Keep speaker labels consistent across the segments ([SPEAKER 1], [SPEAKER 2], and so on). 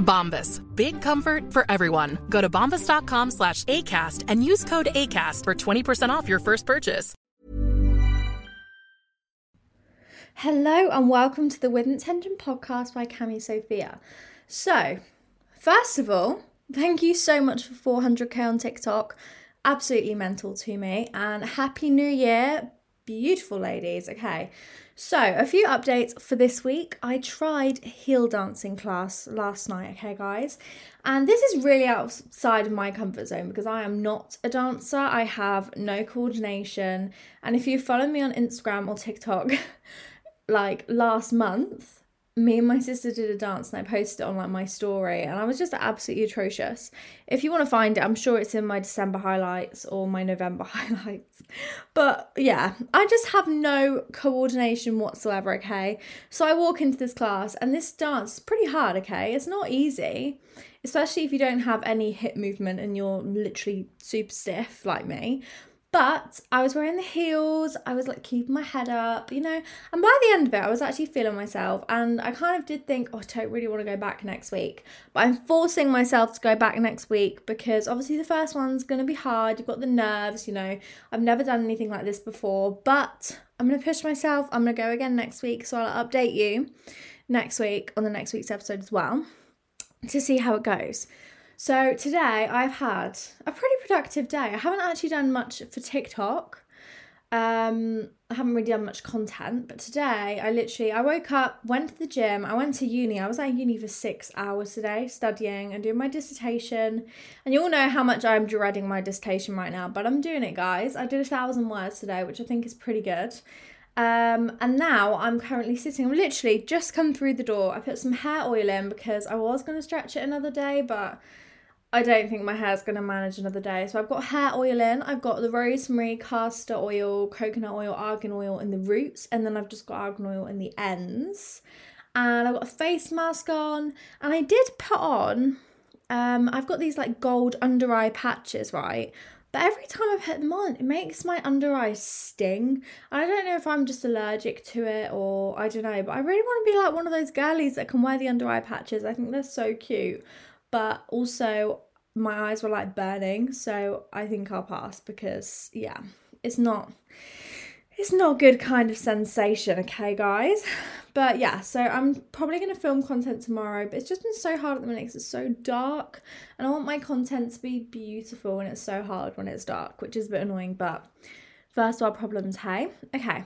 [SPEAKER 1] Bombas. Big comfort for everyone. Go to bombas.com slash ACAST and use code ACAST for 20% off your first purchase.
[SPEAKER 2] Hello and welcome to the With Intention podcast by Cami Sophia. So, first of all, thank you so much for 400k on TikTok. Absolutely mental to me. And Happy New Year, beautiful ladies. Okay, so a few updates for this week. I tried heel dancing class last night, okay, guys. And this is really outside of my comfort zone because I am not a dancer. I have no coordination. And if you follow me on Instagram or TikTok, like last month, me and my sister did a dance and I posted it on like my story and I was just absolutely atrocious. If you want to find it, I'm sure it's in my December highlights or my November highlights. But yeah, I just have no coordination whatsoever, okay? So I walk into this class and this dance is pretty hard, okay? It's not easy, especially if you don't have any hip movement and you're literally super stiff like me. But I was wearing the heels, I was like keeping my head up, you know. And by the end of it, I was actually feeling myself. And I kind of did think, oh, I don't really want to go back next week. But I'm forcing myself to go back next week because obviously the first one's going to be hard. You've got the nerves, you know. I've never done anything like this before. But I'm going to push myself. I'm going to go again next week. So I'll update you next week on the next week's episode as well to see how it goes. So today I've had a pretty productive day. I haven't actually done much for TikTok. Um, I haven't really done much content, but today I literally I woke up, went to the gym, I went to uni. I was at uni for six hours today, studying and doing my dissertation. And you all know how much I'm dreading my dissertation right now, but I'm doing it, guys. I did a thousand words today, which I think is pretty good. Um, and now I'm currently sitting. I'm literally just come through the door. I put some hair oil in because I was going to stretch it another day, but I don't think my hair's going to manage another day. So I've got hair oil in. I've got the rosemary, castor oil, coconut oil, argan oil in the roots, and then I've just got argan oil in the ends. And I've got a face mask on, and I did put on. Um, I've got these like gold under eye patches, right? But every time I put them on, it makes my under eye sting. I don't know if I'm just allergic to it or I don't know, but I really want to be like one of those girlies that can wear the under eye patches. I think they're so cute. But also, my eyes were like burning, so I think I'll pass because, yeah, it's not. It's not a good kind of sensation, okay, guys? But yeah, so I'm probably to film content tomorrow, but it's just been so hard at the minute because it's so dark and I want my content to be beautiful and it's so hard when it's dark, which is a bit annoying, but first world problems, hey? Okay.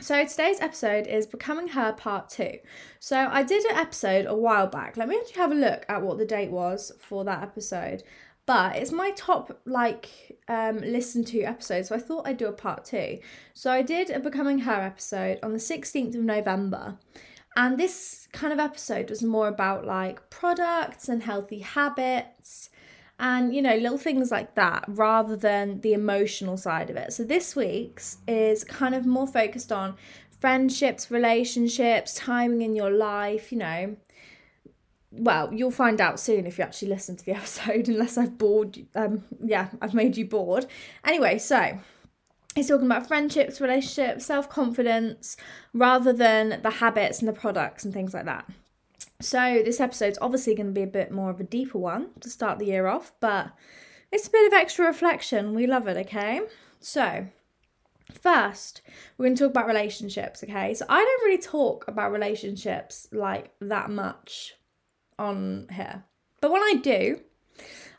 [SPEAKER 2] So today's episode is Becoming Her Part 2. So I did an episode a while back. Let me actually have a look at what the date was for that episode. But it's my top like um listen to episode, so I thought I'd do a part 2. So I did a Becoming Her episode on the 16th of November. And this kind of episode was more about like products and healthy habits and you know little things like that rather than the emotional side of it. So this week's is kind of more focused on friendships relationships timing in your life you know. Well you'll find out soon if you actually listen to the episode unless i've bored you um yeah i've made you bored. Anyway so It's talking about friendships, relationships, self confidence, rather than the habits and the products and things like that. So, this episode's obviously going to be a bit more of a deeper one to start the year off, but it's a bit of extra reflection. We love it, okay? So, first, we're going to talk about relationships, okay? So, I don't really talk about relationships like that much on here. But when I do,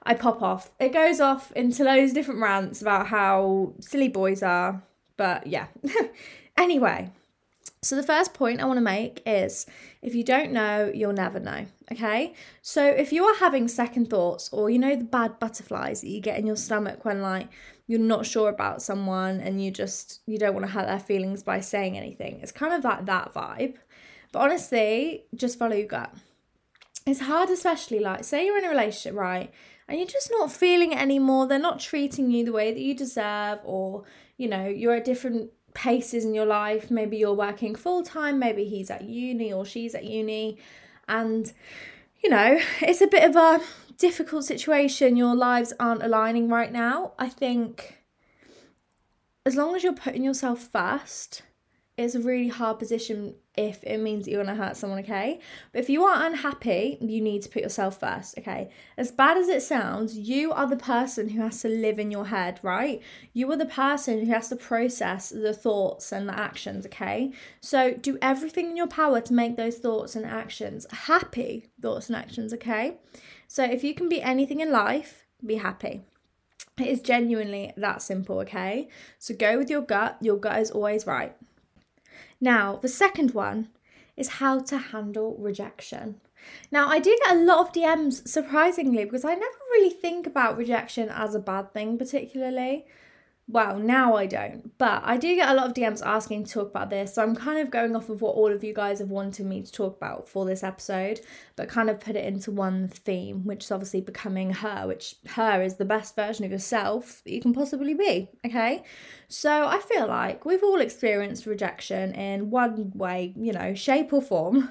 [SPEAKER 2] I pop off. It goes off into loads of different rants about how silly boys are. But yeah. anyway, so the first point I want to make is if you don't know, you'll never know. Okay? So if you are having second thoughts or you know the bad butterflies that you get in your stomach when like you're not sure about someone and you just you don't want to hurt their feelings by saying anything. It's kind of like that vibe. But honestly, just follow your gut. It's hard especially like say you're in a relationship, right? and you're just not feeling it anymore. They're not treating you the way that you deserve, or you know, you're at different paces in your life. Maybe you're working full time, maybe he's at uni or she's at uni, and you know, it's a bit of a difficult situation. Your lives aren't aligning right now. I think as long as you're putting yourself first, it's a really hard position if it means that you're to hurt someone, okay? But if you are unhappy, you need to put yourself first, okay? As bad as it sounds, you are the person who has to live in your head, right? You are the person who has to process the thoughts and the actions, okay? So do everything in your power to make those thoughts and actions happy thoughts and actions, okay? So if you can be anything in life, be happy. It is genuinely that simple, okay? So go with your gut. Your gut is always right. Now, the second one is how to handle rejection. Now, I do get a lot of DMs surprisingly because I never really think about rejection as a bad thing, particularly well, now I don't, but I do get a lot of DMs asking to talk about this. So I'm kind of going off of what all of you guys have wanted me to talk about for this episode, but kind of put it into one theme, which is obviously becoming her, which her is the best version of yourself that you can possibly be. Okay. So I feel like we've all experienced rejection in one way, you know, shape or form.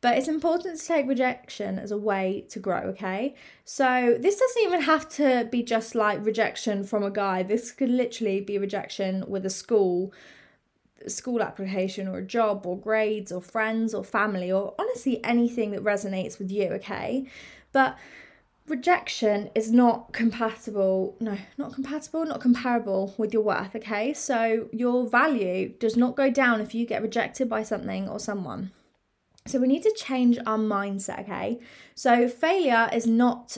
[SPEAKER 2] But it's important to take rejection as a way to grow, okay? So this doesn't even have to be just like rejection from a guy. This could literally be rejection with a school school application or a job or grades or friends or family or honestly anything that resonates with you, okay? But rejection is not compatible no not compatible not comparable with your worth okay so your value does not go down if you get rejected by something or someone so we need to change our mindset, okay? So failure is not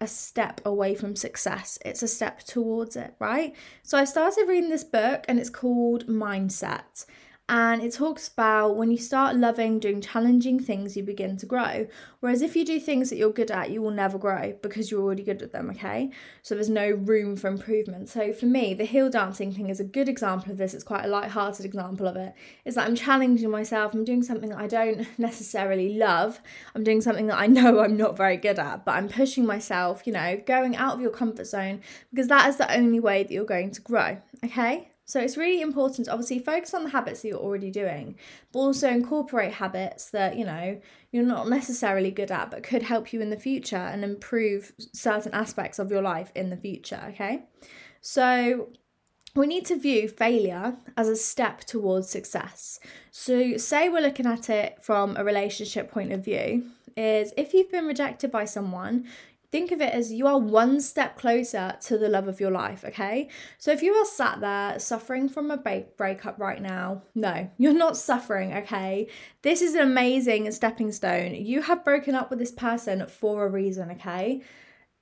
[SPEAKER 2] a step away from success, it's a step towards it, right? So I started reading this book and it's called Mindset and it talks about when you start loving doing challenging things, you begin to grow. Whereas if you do things that you're good at, you will never grow because you're already good at them, okay? So there's no room for improvement. So for me, the heel dancing thing is a good example of this. It's quite a light-hearted example of it. It's that I'm challenging myself, I'm doing something that I don't necessarily love, I'm doing something that I know I'm not very good at, but I'm pushing myself, you know, going out of your comfort zone because that is the only way that you're going to grow, okay? So it's really important to obviously focus on the habits that you're already doing, but also incorporate habits that, you know, you're not necessarily good at but could help you in the future and improve certain aspects of your life in the future, okay? So we need to view failure as a step towards success. So say we're looking at it from a relationship point of view, is if you've been rejected by someone, think of it as you are one step closer to the love of your life, okay? So if you are sat there suffering from a break- breakup right now, no, you're not suffering, okay? This is an amazing stepping stone. You have broken up with this person for a reason, okay?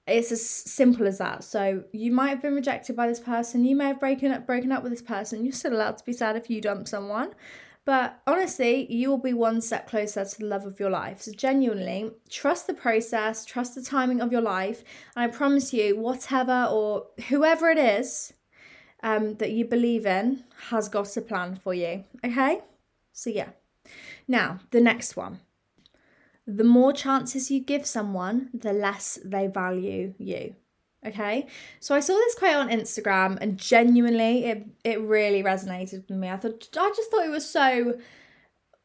[SPEAKER 2] It's as simple as that. So you might have been rejected by this person, you may have broken up broken up with this person. You're still allowed to be sad if you dump someone. But honestly, you will be one step closer to the love of your life. So, genuinely, trust the process, trust the timing of your life. And I promise you, whatever or whoever it is um, that you believe in has got a plan for you. Okay? So, yeah. Now, the next one. The more chances you give someone, the less they value you. Okay, so I saw this quote on Instagram and genuinely it, it really resonated with me. I thought I just thought it was so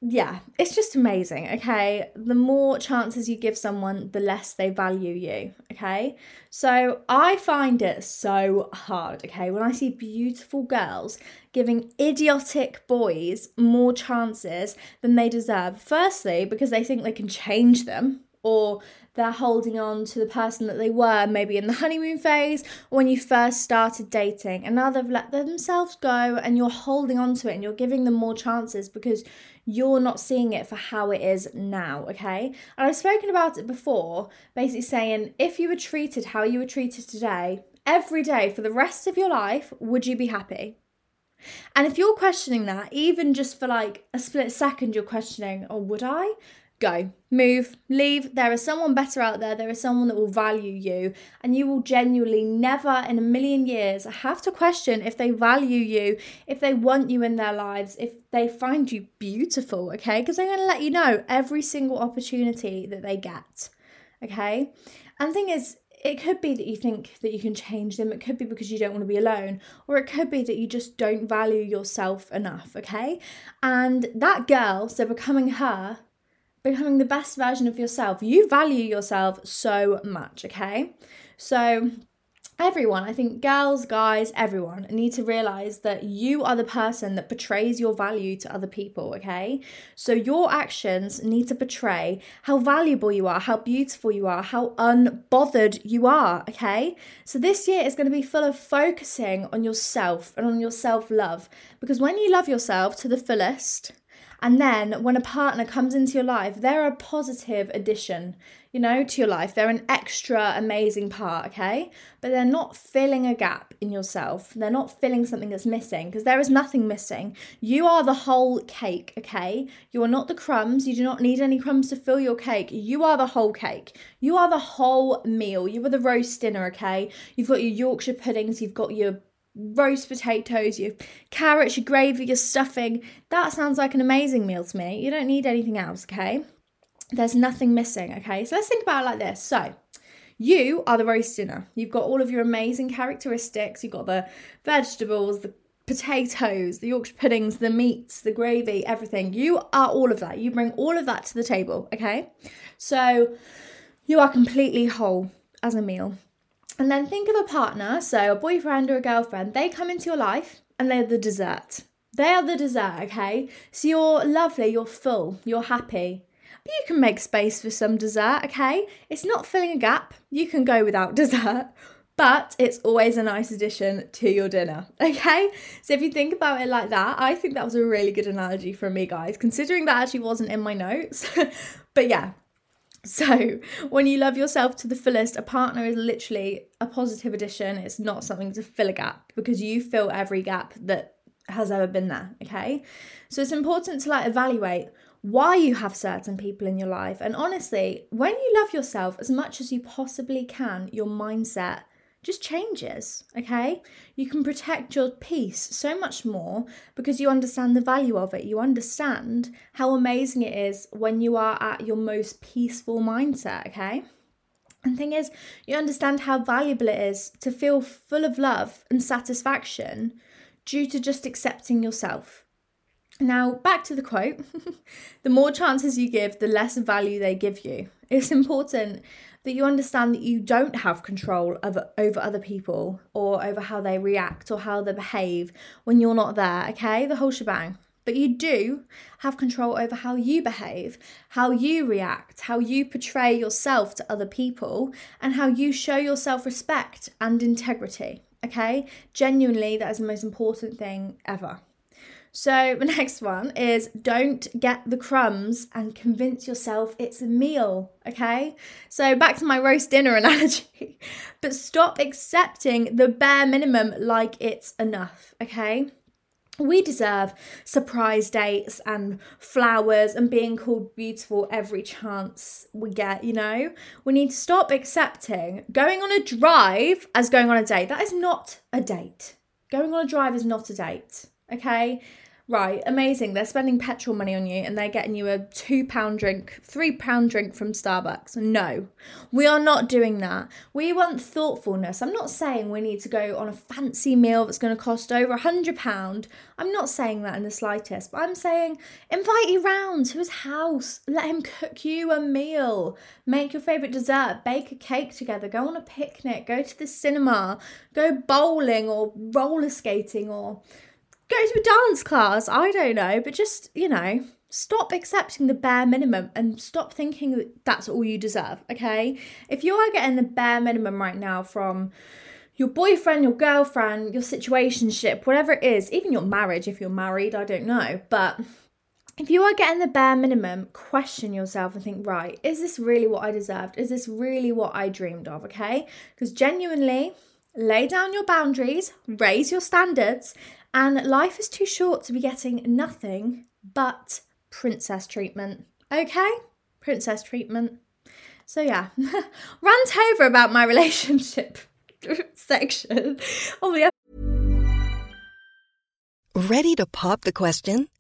[SPEAKER 2] yeah, it's just amazing, okay? The more chances you give someone, the less they value you, okay? So I find it so hard, okay, when I see beautiful girls giving idiotic boys more chances than they deserve. Firstly, because they think they can change them, or they're holding on to the person that they were maybe in the honeymoon phase or when you first started dating and now they've let themselves go and you're holding on to it and you're giving them more chances because you're not seeing it for how it is now, okay? And I've spoken about it before, basically saying if you were treated how you were treated today, every day for the rest of your life, would you be happy? And if you're questioning that, even just for like a split second, you're questioning, oh, would I? Go, move, leave. There is someone better out there. There is someone that will value you, and you will genuinely never in a million years have to question if they value you, if they want you in their lives, if they find you beautiful, okay? Because they're going to let you know every single opportunity that they get, okay? And the thing is, it could be that you think that you can change them. It could be because you don't want to be alone, or it could be that you just don't value yourself enough, okay? And that girl, so becoming her, becoming the best version of yourself. You value yourself so much, okay? So, everyone, I think girls, guys, everyone need to realize that you are the person that portrays your value to other people, okay? So your actions need to portray how valuable you are, how beautiful you are, how unbothered you are, okay? So this year is going to be full of focusing on yourself and on your self-love because when you love yourself to the fullest, and then when a partner comes into your life, they're a positive addition, you know, to your life. They're an extra amazing part, okay? But they're not filling a gap in yourself. They're not filling something that's missing because there is nothing missing. You are the whole cake, okay? You are not the crumbs. You do not need any crumbs to fill your cake. You are the whole cake. You are the whole meal. You are the roast dinner, okay? You've got your Yorkshire puddings, you've got your roast potatoes, your carrots, your gravy, your stuffing. That sounds like an amazing meal to me. You don't need anything else, okay? There's nothing missing, okay? So let's think about it like this. So, you are the roast dinner. You've got all of your amazing characteristics. You've got the vegetables, the potatoes, the Yorkshire puddings, the meats, the gravy, everything. You are all of that. You bring all of that to the table, okay? So, you are completely whole as a meal. And then think of a partner, so a boyfriend or a girlfriend, they come into your life and they're the dessert. They are the dessert, okay? So you're lovely, you're full, you're happy. But you can make space for some dessert, okay? It's not filling a gap. You can go without dessert, but it's always a nice addition to your dinner, okay? So if you think about it like that, I think that was a really good analogy from me, guys, considering that actually wasn't in my notes. but yeah, so, when you love yourself to the fullest, a partner is literally a positive addition. It's not something to fill a gap because you fill every gap that has ever been there, okay? So, it's important to like evaluate why you have certain people in your life. And honestly, when you love yourself as much as you possibly can, your mindset just changes, okay? You can protect your peace so much more because you understand the value of it. You understand how amazing it is when you are at your most peaceful mindset, okay? And thing is, you understand how valuable it is to feel full of love and satisfaction due to just accepting yourself. Now, back to the quote the more chances you give, the less value they give you. It's important that you understand that you don't have control over, over other people or over how they react or how they behave when you're not there, okay? The whole shebang. But you do have control over how you behave, how you react, how you portray yourself to other people, and how you show your self respect and integrity. Okay? Genuinely, that is the most important thing ever. So, the next one is don't get the crumbs and convince yourself it's a meal, okay? So, back to my roast dinner analogy, but stop accepting the bare minimum like it's enough, okay? We deserve surprise dates and flowers and being called beautiful every chance we get, you know? We need to stop accepting going on a drive as going on a date. That is not a date. Going on a drive is not a date okay? right, amazing. They're spending petrol money on you and they're getting you a two pound drink, three pound drink from Starbucks. No, we are not doing that. We want thoughtfulness. I'm not saying we need to go on a fancy meal that's going to cost over a hundred pound. I'm not saying that in the slightest, but I'm saying invite you round to his house, let him cook you a meal, make your favourite dessert, bake a cake together, go on a picnic, go to the cinema, go bowling or roller skating or go to a dance class. I don't know, but just, you know, stop accepting the bare minimum and stop thinking that that's all you deserve, okay? If you are getting the bare minimum right now from your boyfriend, your girlfriend, your situationship, whatever it is, even your marriage if you're married, I don't know, but if you are getting the bare minimum, question yourself and think, right, is this really what I deserved? Is this really what I dreamed of? Okay? Because genuinely, lay down your boundaries, raise your standards, and life is too short to be getting nothing but princess treatment. Okay? Princess treatment. So, yeah, rant over about my relationship section of the
[SPEAKER 3] Ready to pop the question?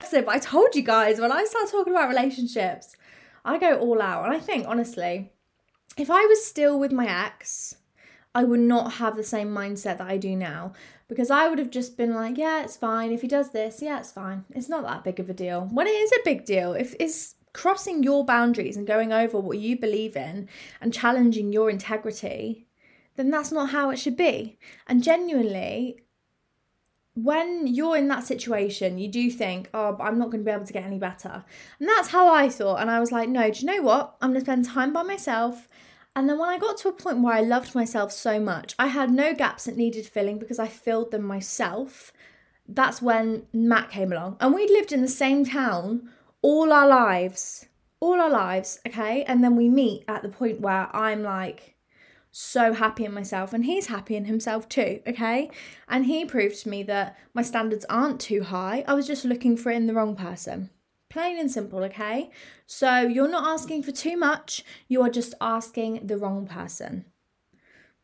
[SPEAKER 2] But I told you guys, when I start talking about relationships, I go all out. And I think, honestly, if I was still with my ex, I would not have the same mindset that I do now because I would have just been like, yeah, it's fine. If he does this, yeah, it's fine. It's not that big of a deal. When it is a big deal, if it's crossing your boundaries and going over what you believe in and challenging your integrity, then that's not how it should be. And genuinely, when you're in that situation, you do think, oh, I'm not going to be able to get any better. And that's how I thought. And I was like, no, do you know what? I'm going to spend time by myself. And then when I got to a point where I loved myself so much, I had no gaps that needed filling because I filled them myself. That's when Matt came along. And we'd lived in the same town all our lives. All our lives, okay? And then we meet at the point where I'm like, so happy in myself and he's happy in himself too, okay? And he proved to me that my standards aren't too high. I was just looking for it in the wrong person. Plain and simple, okay? So you're not asking for too much, you are just asking the wrong person.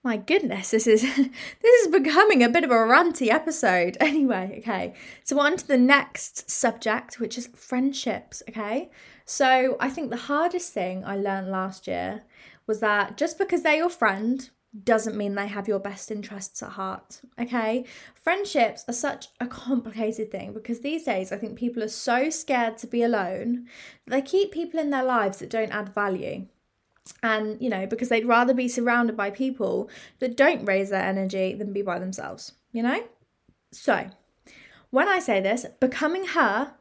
[SPEAKER 2] My goodness, this is this is becoming a bit of a ranty episode. Anyway, okay. So on to the next subject, which is friendships, okay? So I think the hardest thing I learned last year was that just because they're your friend doesn't mean they have your best interests at heart. Okay? Friendships are such a complicated thing because these days I think people are so scared to be alone they keep people in their lives that don't add value. And, you know, because they'd rather be surrounded by people that don't raise their energy than be by themselves, you know? So, when I say this, becoming her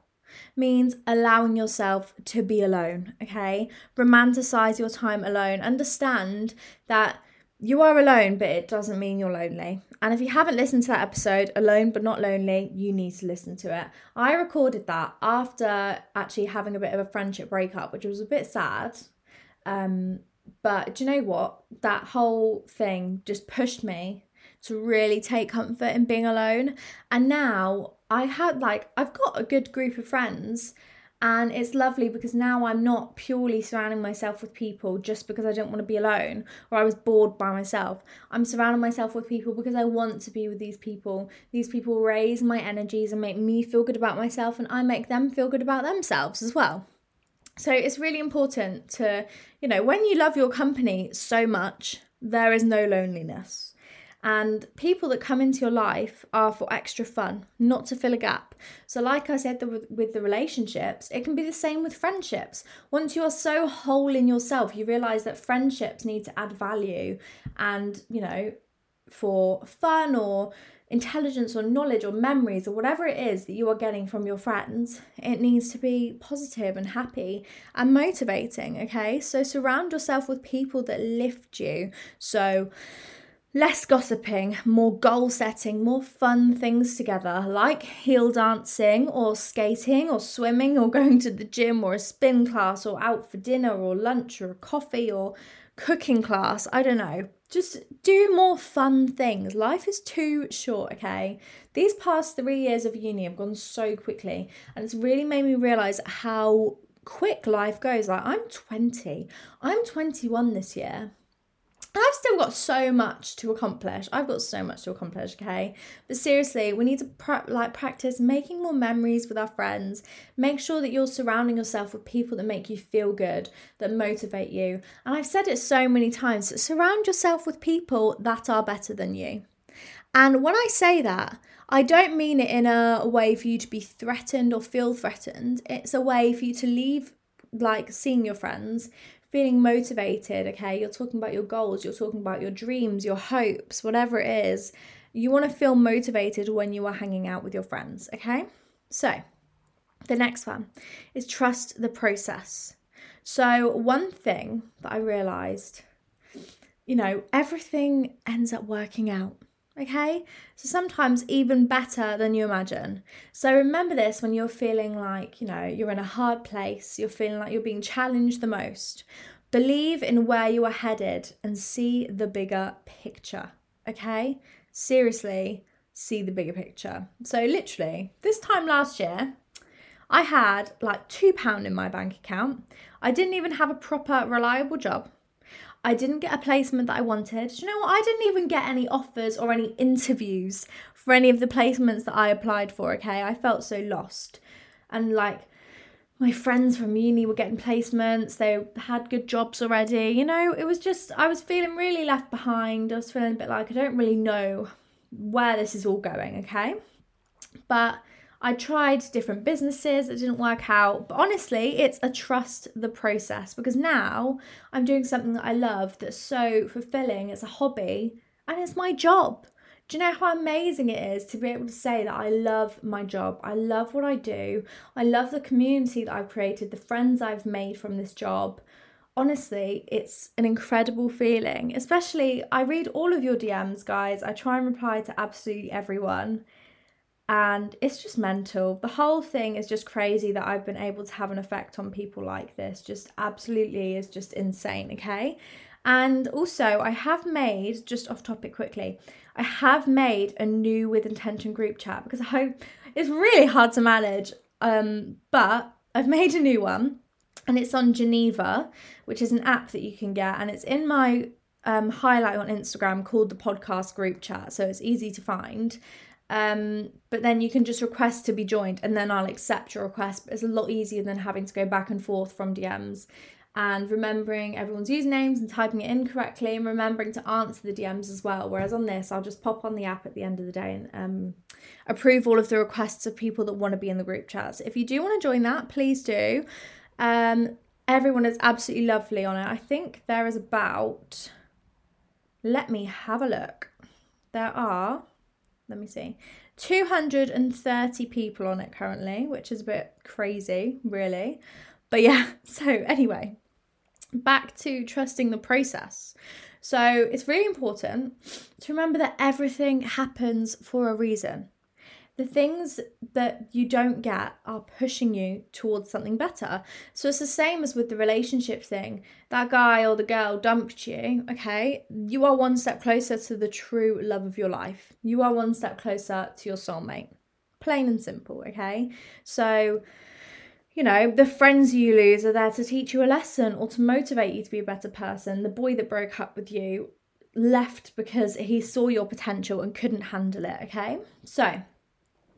[SPEAKER 2] means allowing yourself to be alone, okay? Romanticize your time alone. Understand that you are alone, but it doesn't mean you're lonely. And if you haven't listened to that episode, Alone but Not Lonely, you need to listen to it. I recorded that after actually having a bit of a friendship breakup, which was a bit sad. Um, but do you know what? That whole thing just pushed me to really take comfort in being alone. And now I had like, I've got a good group of friends and it's lovely because now I'm not purely surrounding myself with people just because I don't want to be alone or I was bored by myself. I'm surrounding myself with people because I want to be with these people. These people raise my energies and make me feel good about myself, and I make them feel good about themselves as well. So it's really important to, you know, when you love your company so much, there is no loneliness. And people that come into your life are for extra fun, not to fill a gap. So, like I said with, with the relationships, it can be the same with friendships. Once you are so whole in yourself, you realize that friendships need to add value and, you know, for fun or intelligence or knowledge or memories or whatever it is that you are getting from your friends, it needs to be positive and happy and motivating, okay? So surround yourself with people that lift you. So less gossiping, more goal setting, more fun things together, like heel dancing or skating or swimming or going to the gym or a spin class or out for dinner or lunch or coffee or cooking class. I don't know. Just do more fun things. Life is too short, okay? These past three years of uni have gone so quickly, and it's really made me realize how quick life goes. Like, I'm 20, I'm 21 this year. I've still got so much to accomplish. I've got so much to accomplish, okay? But seriously, we need to pra- like practice making more memories with our friends. Make sure that you're surrounding yourself with people that make you feel good, that motivate you. And I've said it so many times, surround yourself with people that are better than you. And when I say that, I don't mean it in a way for you to be threatened or feel threatened. It's a way for you to leave like seeing your friends, feeling motivated, okay? You're talking about your goals, you're talking about your dreams, your hopes, whatever it is. You want to feel motivated when you are hanging out with your friends, okay? So, the next one is trust the process. So, one thing that I realized, you know, everything ends up working out okay? So sometimes even better than you imagine. So remember this when you're feeling like, you know, you're in a hard place, you're feeling like you're being challenged the most. Believe in where you are headed and see the bigger picture, okay? Seriously, see the bigger picture. So literally, this time last year, I had like 2 pound in my bank account. I didn't even have a proper reliable job. I didn't get a placement that I wanted. Do you know what? I didn't even get any offers or any interviews for any of the placements that I applied for, okay? I felt so lost. And like, my friends from uni were getting placements, they had good jobs already. You know, it was just, I was feeling really left behind. I was feeling a bit like I don't really know where this is all going, okay? But I tried different businesses, it didn't work out. But honestly, it's a trust the process because now I'm doing something that I love that's so fulfilling. It's a hobby and it's my job. Do you know how amazing it is to be able to say that I love my job? I love what I do. I love the community that I've created, the friends I've made from this job. Honestly, it's an incredible feeling. Especially, I read all of your DMs, guys. I try and reply to absolutely everyone and it's just mental. The whole thing is just crazy that I've been able to have an effect on people like this. Just absolutely is just insane, okay? And also, I have made, just off topic quickly, I have made a new with intention group chat because I hope it's really hard to manage. Um, but I've made a new one and it's on Geneva, which is an app that you can get, and it's in my um, highlight on Instagram called the podcast group chat, so it's easy to find. Um, but then you can just request to be joined and then I'll accept your request. It's a lot easier than having to go back and forth from DMs and remembering everyone's usernames and typing it in correctly and remembering to answer the DMs as well. Whereas on this, I'll just pop on the app at the end of the day and um, approve all of the requests of people that want to be in the group chats. If you do want to join that, please do. Um, everyone is absolutely lovely on it. I think there is about, let me have a look. There are let me see. 230 people on it currently which is a bit crazy really. But yeah so anyway back to trusting the process. So it's really important to remember that everything happens for a reason the things that you don't get are pushing you towards something better. So it's the same as with the relationship thing. That guy or the girl dumped you, okay? You are one step closer to the true love of your life. You are one step closer to your soulmate. Plain and simple, okay? So, you know, the friends you lose are there to teach you a lesson or to motivate you to be a better person. The boy that broke up with you left because he saw your potential and couldn't handle it, okay? So,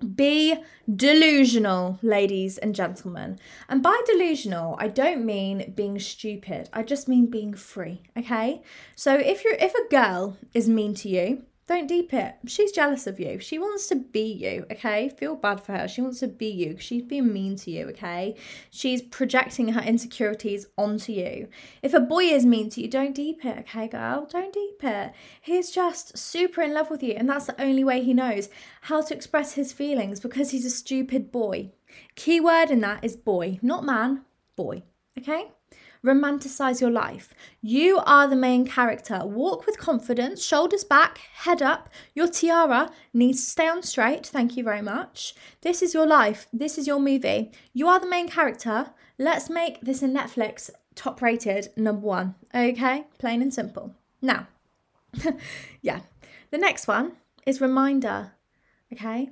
[SPEAKER 2] be delusional, ladies and gentlemen. And by delusional, I don't mean being stupid. I just mean being free, okay? So if you're if a girl is mean to you, Don't deep it. She's jealous of you. She wants to be you, okay? Feel bad for her. She wants to be you. She's being mean to you, okay? She's projecting her insecurities onto you. If a boy is mean to you, don't deep it, okay, girl? Don't deep it. He's just super in love with you, and that's the only way he knows how to express his feelings because he's a stupid boy. Key word in that is boy, not man, boy, okay? Romanticize your life. You are the main character. Walk with confidence, shoulders back, head up. Your tiara needs to stay on straight. Thank you very much. This is your life. This is your movie. You are the main character. Let's make this a Netflix top rated number one. Okay? Plain and simple. Now, yeah. The next one is reminder. Okay?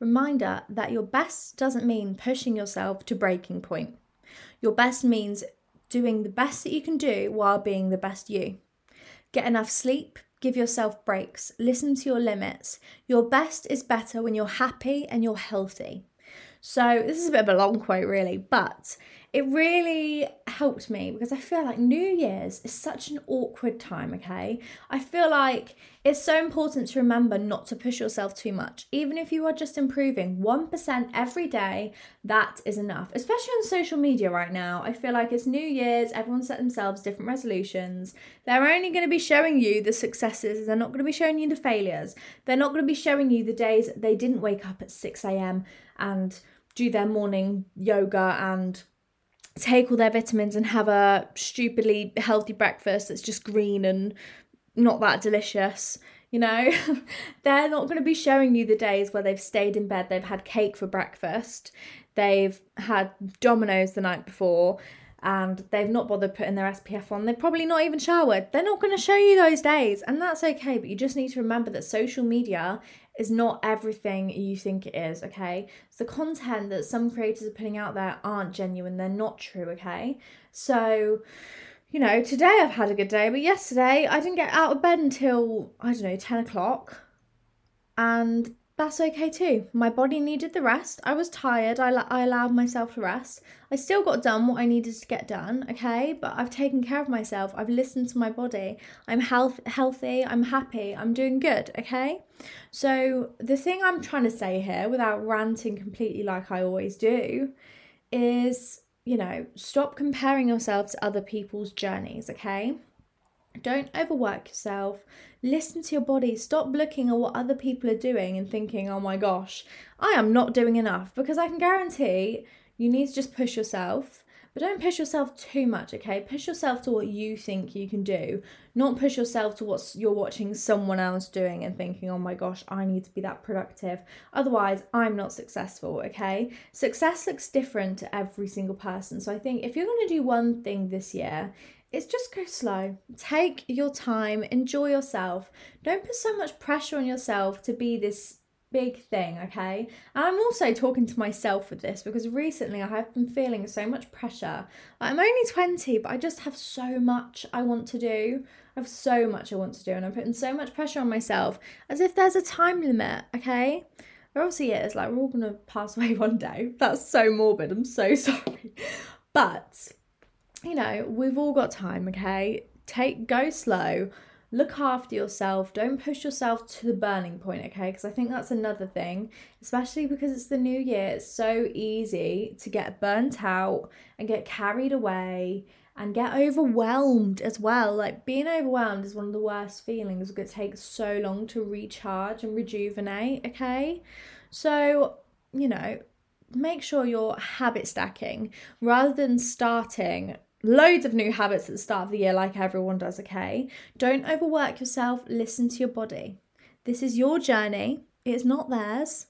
[SPEAKER 2] Reminder that your best doesn't mean pushing yourself to breaking point. Your best means doing the best that you can do while being the best you. Get enough sleep, give yourself breaks, listen to your limits. Your best is better when you're happy and you're healthy. So, this is a bit of a long quote, really, but it really helped me because I feel like New Year's is such an awkward time, okay? I feel like it's so important to remember not to push yourself too much. Even if you are just improving 1% every day, that is enough. Especially on social media right now. I feel like it's New Year's, everyone set themselves different resolutions. They're only going to be showing you the successes, they're not going to be showing you the failures. They're not going to be showing you the days they didn't wake up at 6 a.m. and do their morning yoga and take all their vitamins and have a stupidly healthy breakfast that's just green and not that delicious. You know, they're not going to be showing you the days where they've stayed in bed, they've had cake for breakfast, they've had Domino's the night before, and they've not bothered putting their SPF on. They've probably not even showered. They're not going to show you those days, and that's okay. But you just need to remember that social media is not everything you think it is, okay? The content that some creators are putting out there aren't genuine, they're not true, okay? So, you know, today I've had a good day, but yesterday I didn't get out of bed until, I don't know, 10 o'clock. And that's okay too. My body needed the rest. I was tired. I, I allowed myself to rest. I still got done what I needed to get done, okay? But I've taken care of myself. I've listened to my body. I'm health healthy. I'm happy. I'm doing good, okay? So the thing I'm trying to say here without ranting completely like I always do is, you know, stop comparing yourself to other people's journeys, okay? Don't overwork yourself. Listen to your body. Stop looking at what other people are doing and thinking, oh my gosh, I am not doing enough. Because I can guarantee you need to just push yourself. But don't push yourself too much, okay? Push yourself to what you think you can do, not push yourself to what you're watching someone else doing and thinking, oh my gosh, I need to be that productive. Otherwise, I'm not successful, okay? Success looks different to every single person. So I think if you're going to do one thing this year, it's just go slow. Take your time, enjoy yourself. Don't put so much pressure on yourself to be this big thing, okay? And I'm also talking to myself with this because recently I have been feeling so much pressure. I'm only 20, but I just have so much I want to do. I have so much I want to do, and I'm putting so much pressure on myself as if there's a time limit, okay? There obviously is, like, we're all gonna pass away one day. That's so morbid, I'm so sorry. But you know, we've all got time, okay? Take go slow. Look after yourself. Don't push yourself to the burning point, okay? Because I think that's another thing, especially because it's the new year. It's so easy to get burnt out and get carried away and get overwhelmed as well. Like being overwhelmed is one of the worst feelings because it takes so long to recharge and rejuvenate, okay? So, you know, make sure you're habit stacking rather than starting loads of new habits at the start of the year, like everyone does, okay? Don't overwork yourself, listen to your body. This is your journey, it's not theirs.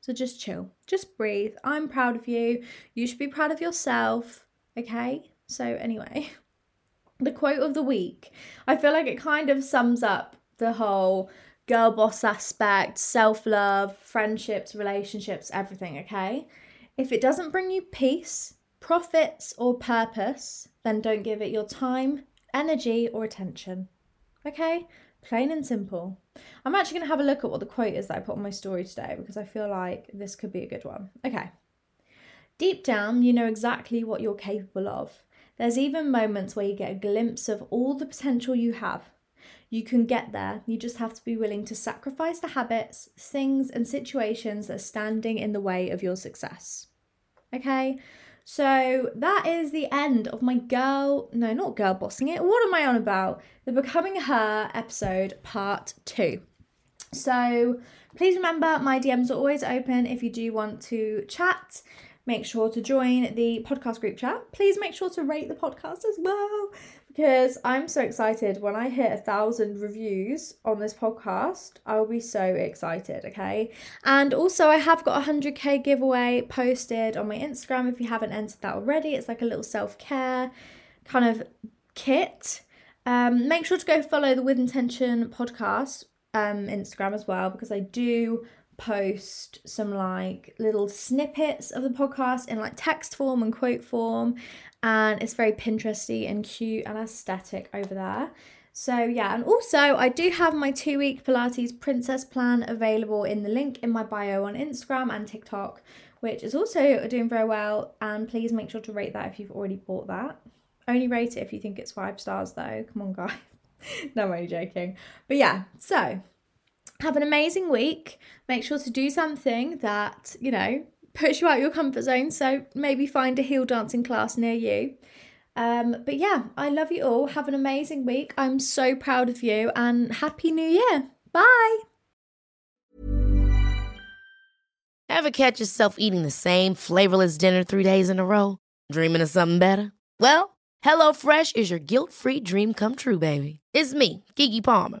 [SPEAKER 2] So just chill, just breathe. I'm proud of you. You should be proud of yourself, okay? So, anyway, the quote of the week, I feel like it kind of sums up the whole girl boss aspect, self love, friendships, relationships, everything, okay? If it doesn't bring you peace, profits, or purpose, then don't give it your time, energy, or attention. Okay? Plain and simple. I'm actually going to have a look at what the quote is that I put on my story today because I feel like this could be a good one. Okay. Deep down, you know exactly what you're capable of. There's even moments where you get a glimpse of all the potential you have. You can get there. You just have to be willing to sacrifice the habits, things, and situations that are standing in the way of your success. Okay? So that is the end of my girl, no, not girl bossing it. What am I on about? The Becoming Her episode, part two. So please remember my DMs are always open if you do want to chat. Make sure to join the podcast group chat. Please make sure to rate the podcast as well because I'm so excited. When I hit a thousand reviews on this podcast, I will be so excited. Okay. And also, I have got a 100k giveaway posted on my Instagram if you haven't entered that already. It's like a little self care kind of kit. Um, make sure to go follow the With Intention podcast um, Instagram as well because I do post some like little snippets of the podcast in like text form and quote form and it's very Pinteresty and cute and aesthetic over there. So yeah, and also I do have my two week Pilates Princess plan available in the link in my bio on Instagram and TikTok, which is also doing very well. And please make sure to rate that if you've already bought that. Only rate it if you think it's five stars though. Come on, guys. no, I'm only joking. But yeah, so have an amazing week. Make sure to do something that, you know, push you out your comfort zone. So maybe find a heel dancing class near you. Um, but yeah, I love you all. Have an amazing week. I'm so proud of you and happy new year. Bye.
[SPEAKER 4] Ever catch yourself eating the same flavorless dinner three days in a row? Dreaming of something better? Well, HelloFresh is your guilt free dream come true, baby. It's me, Keke Palmer.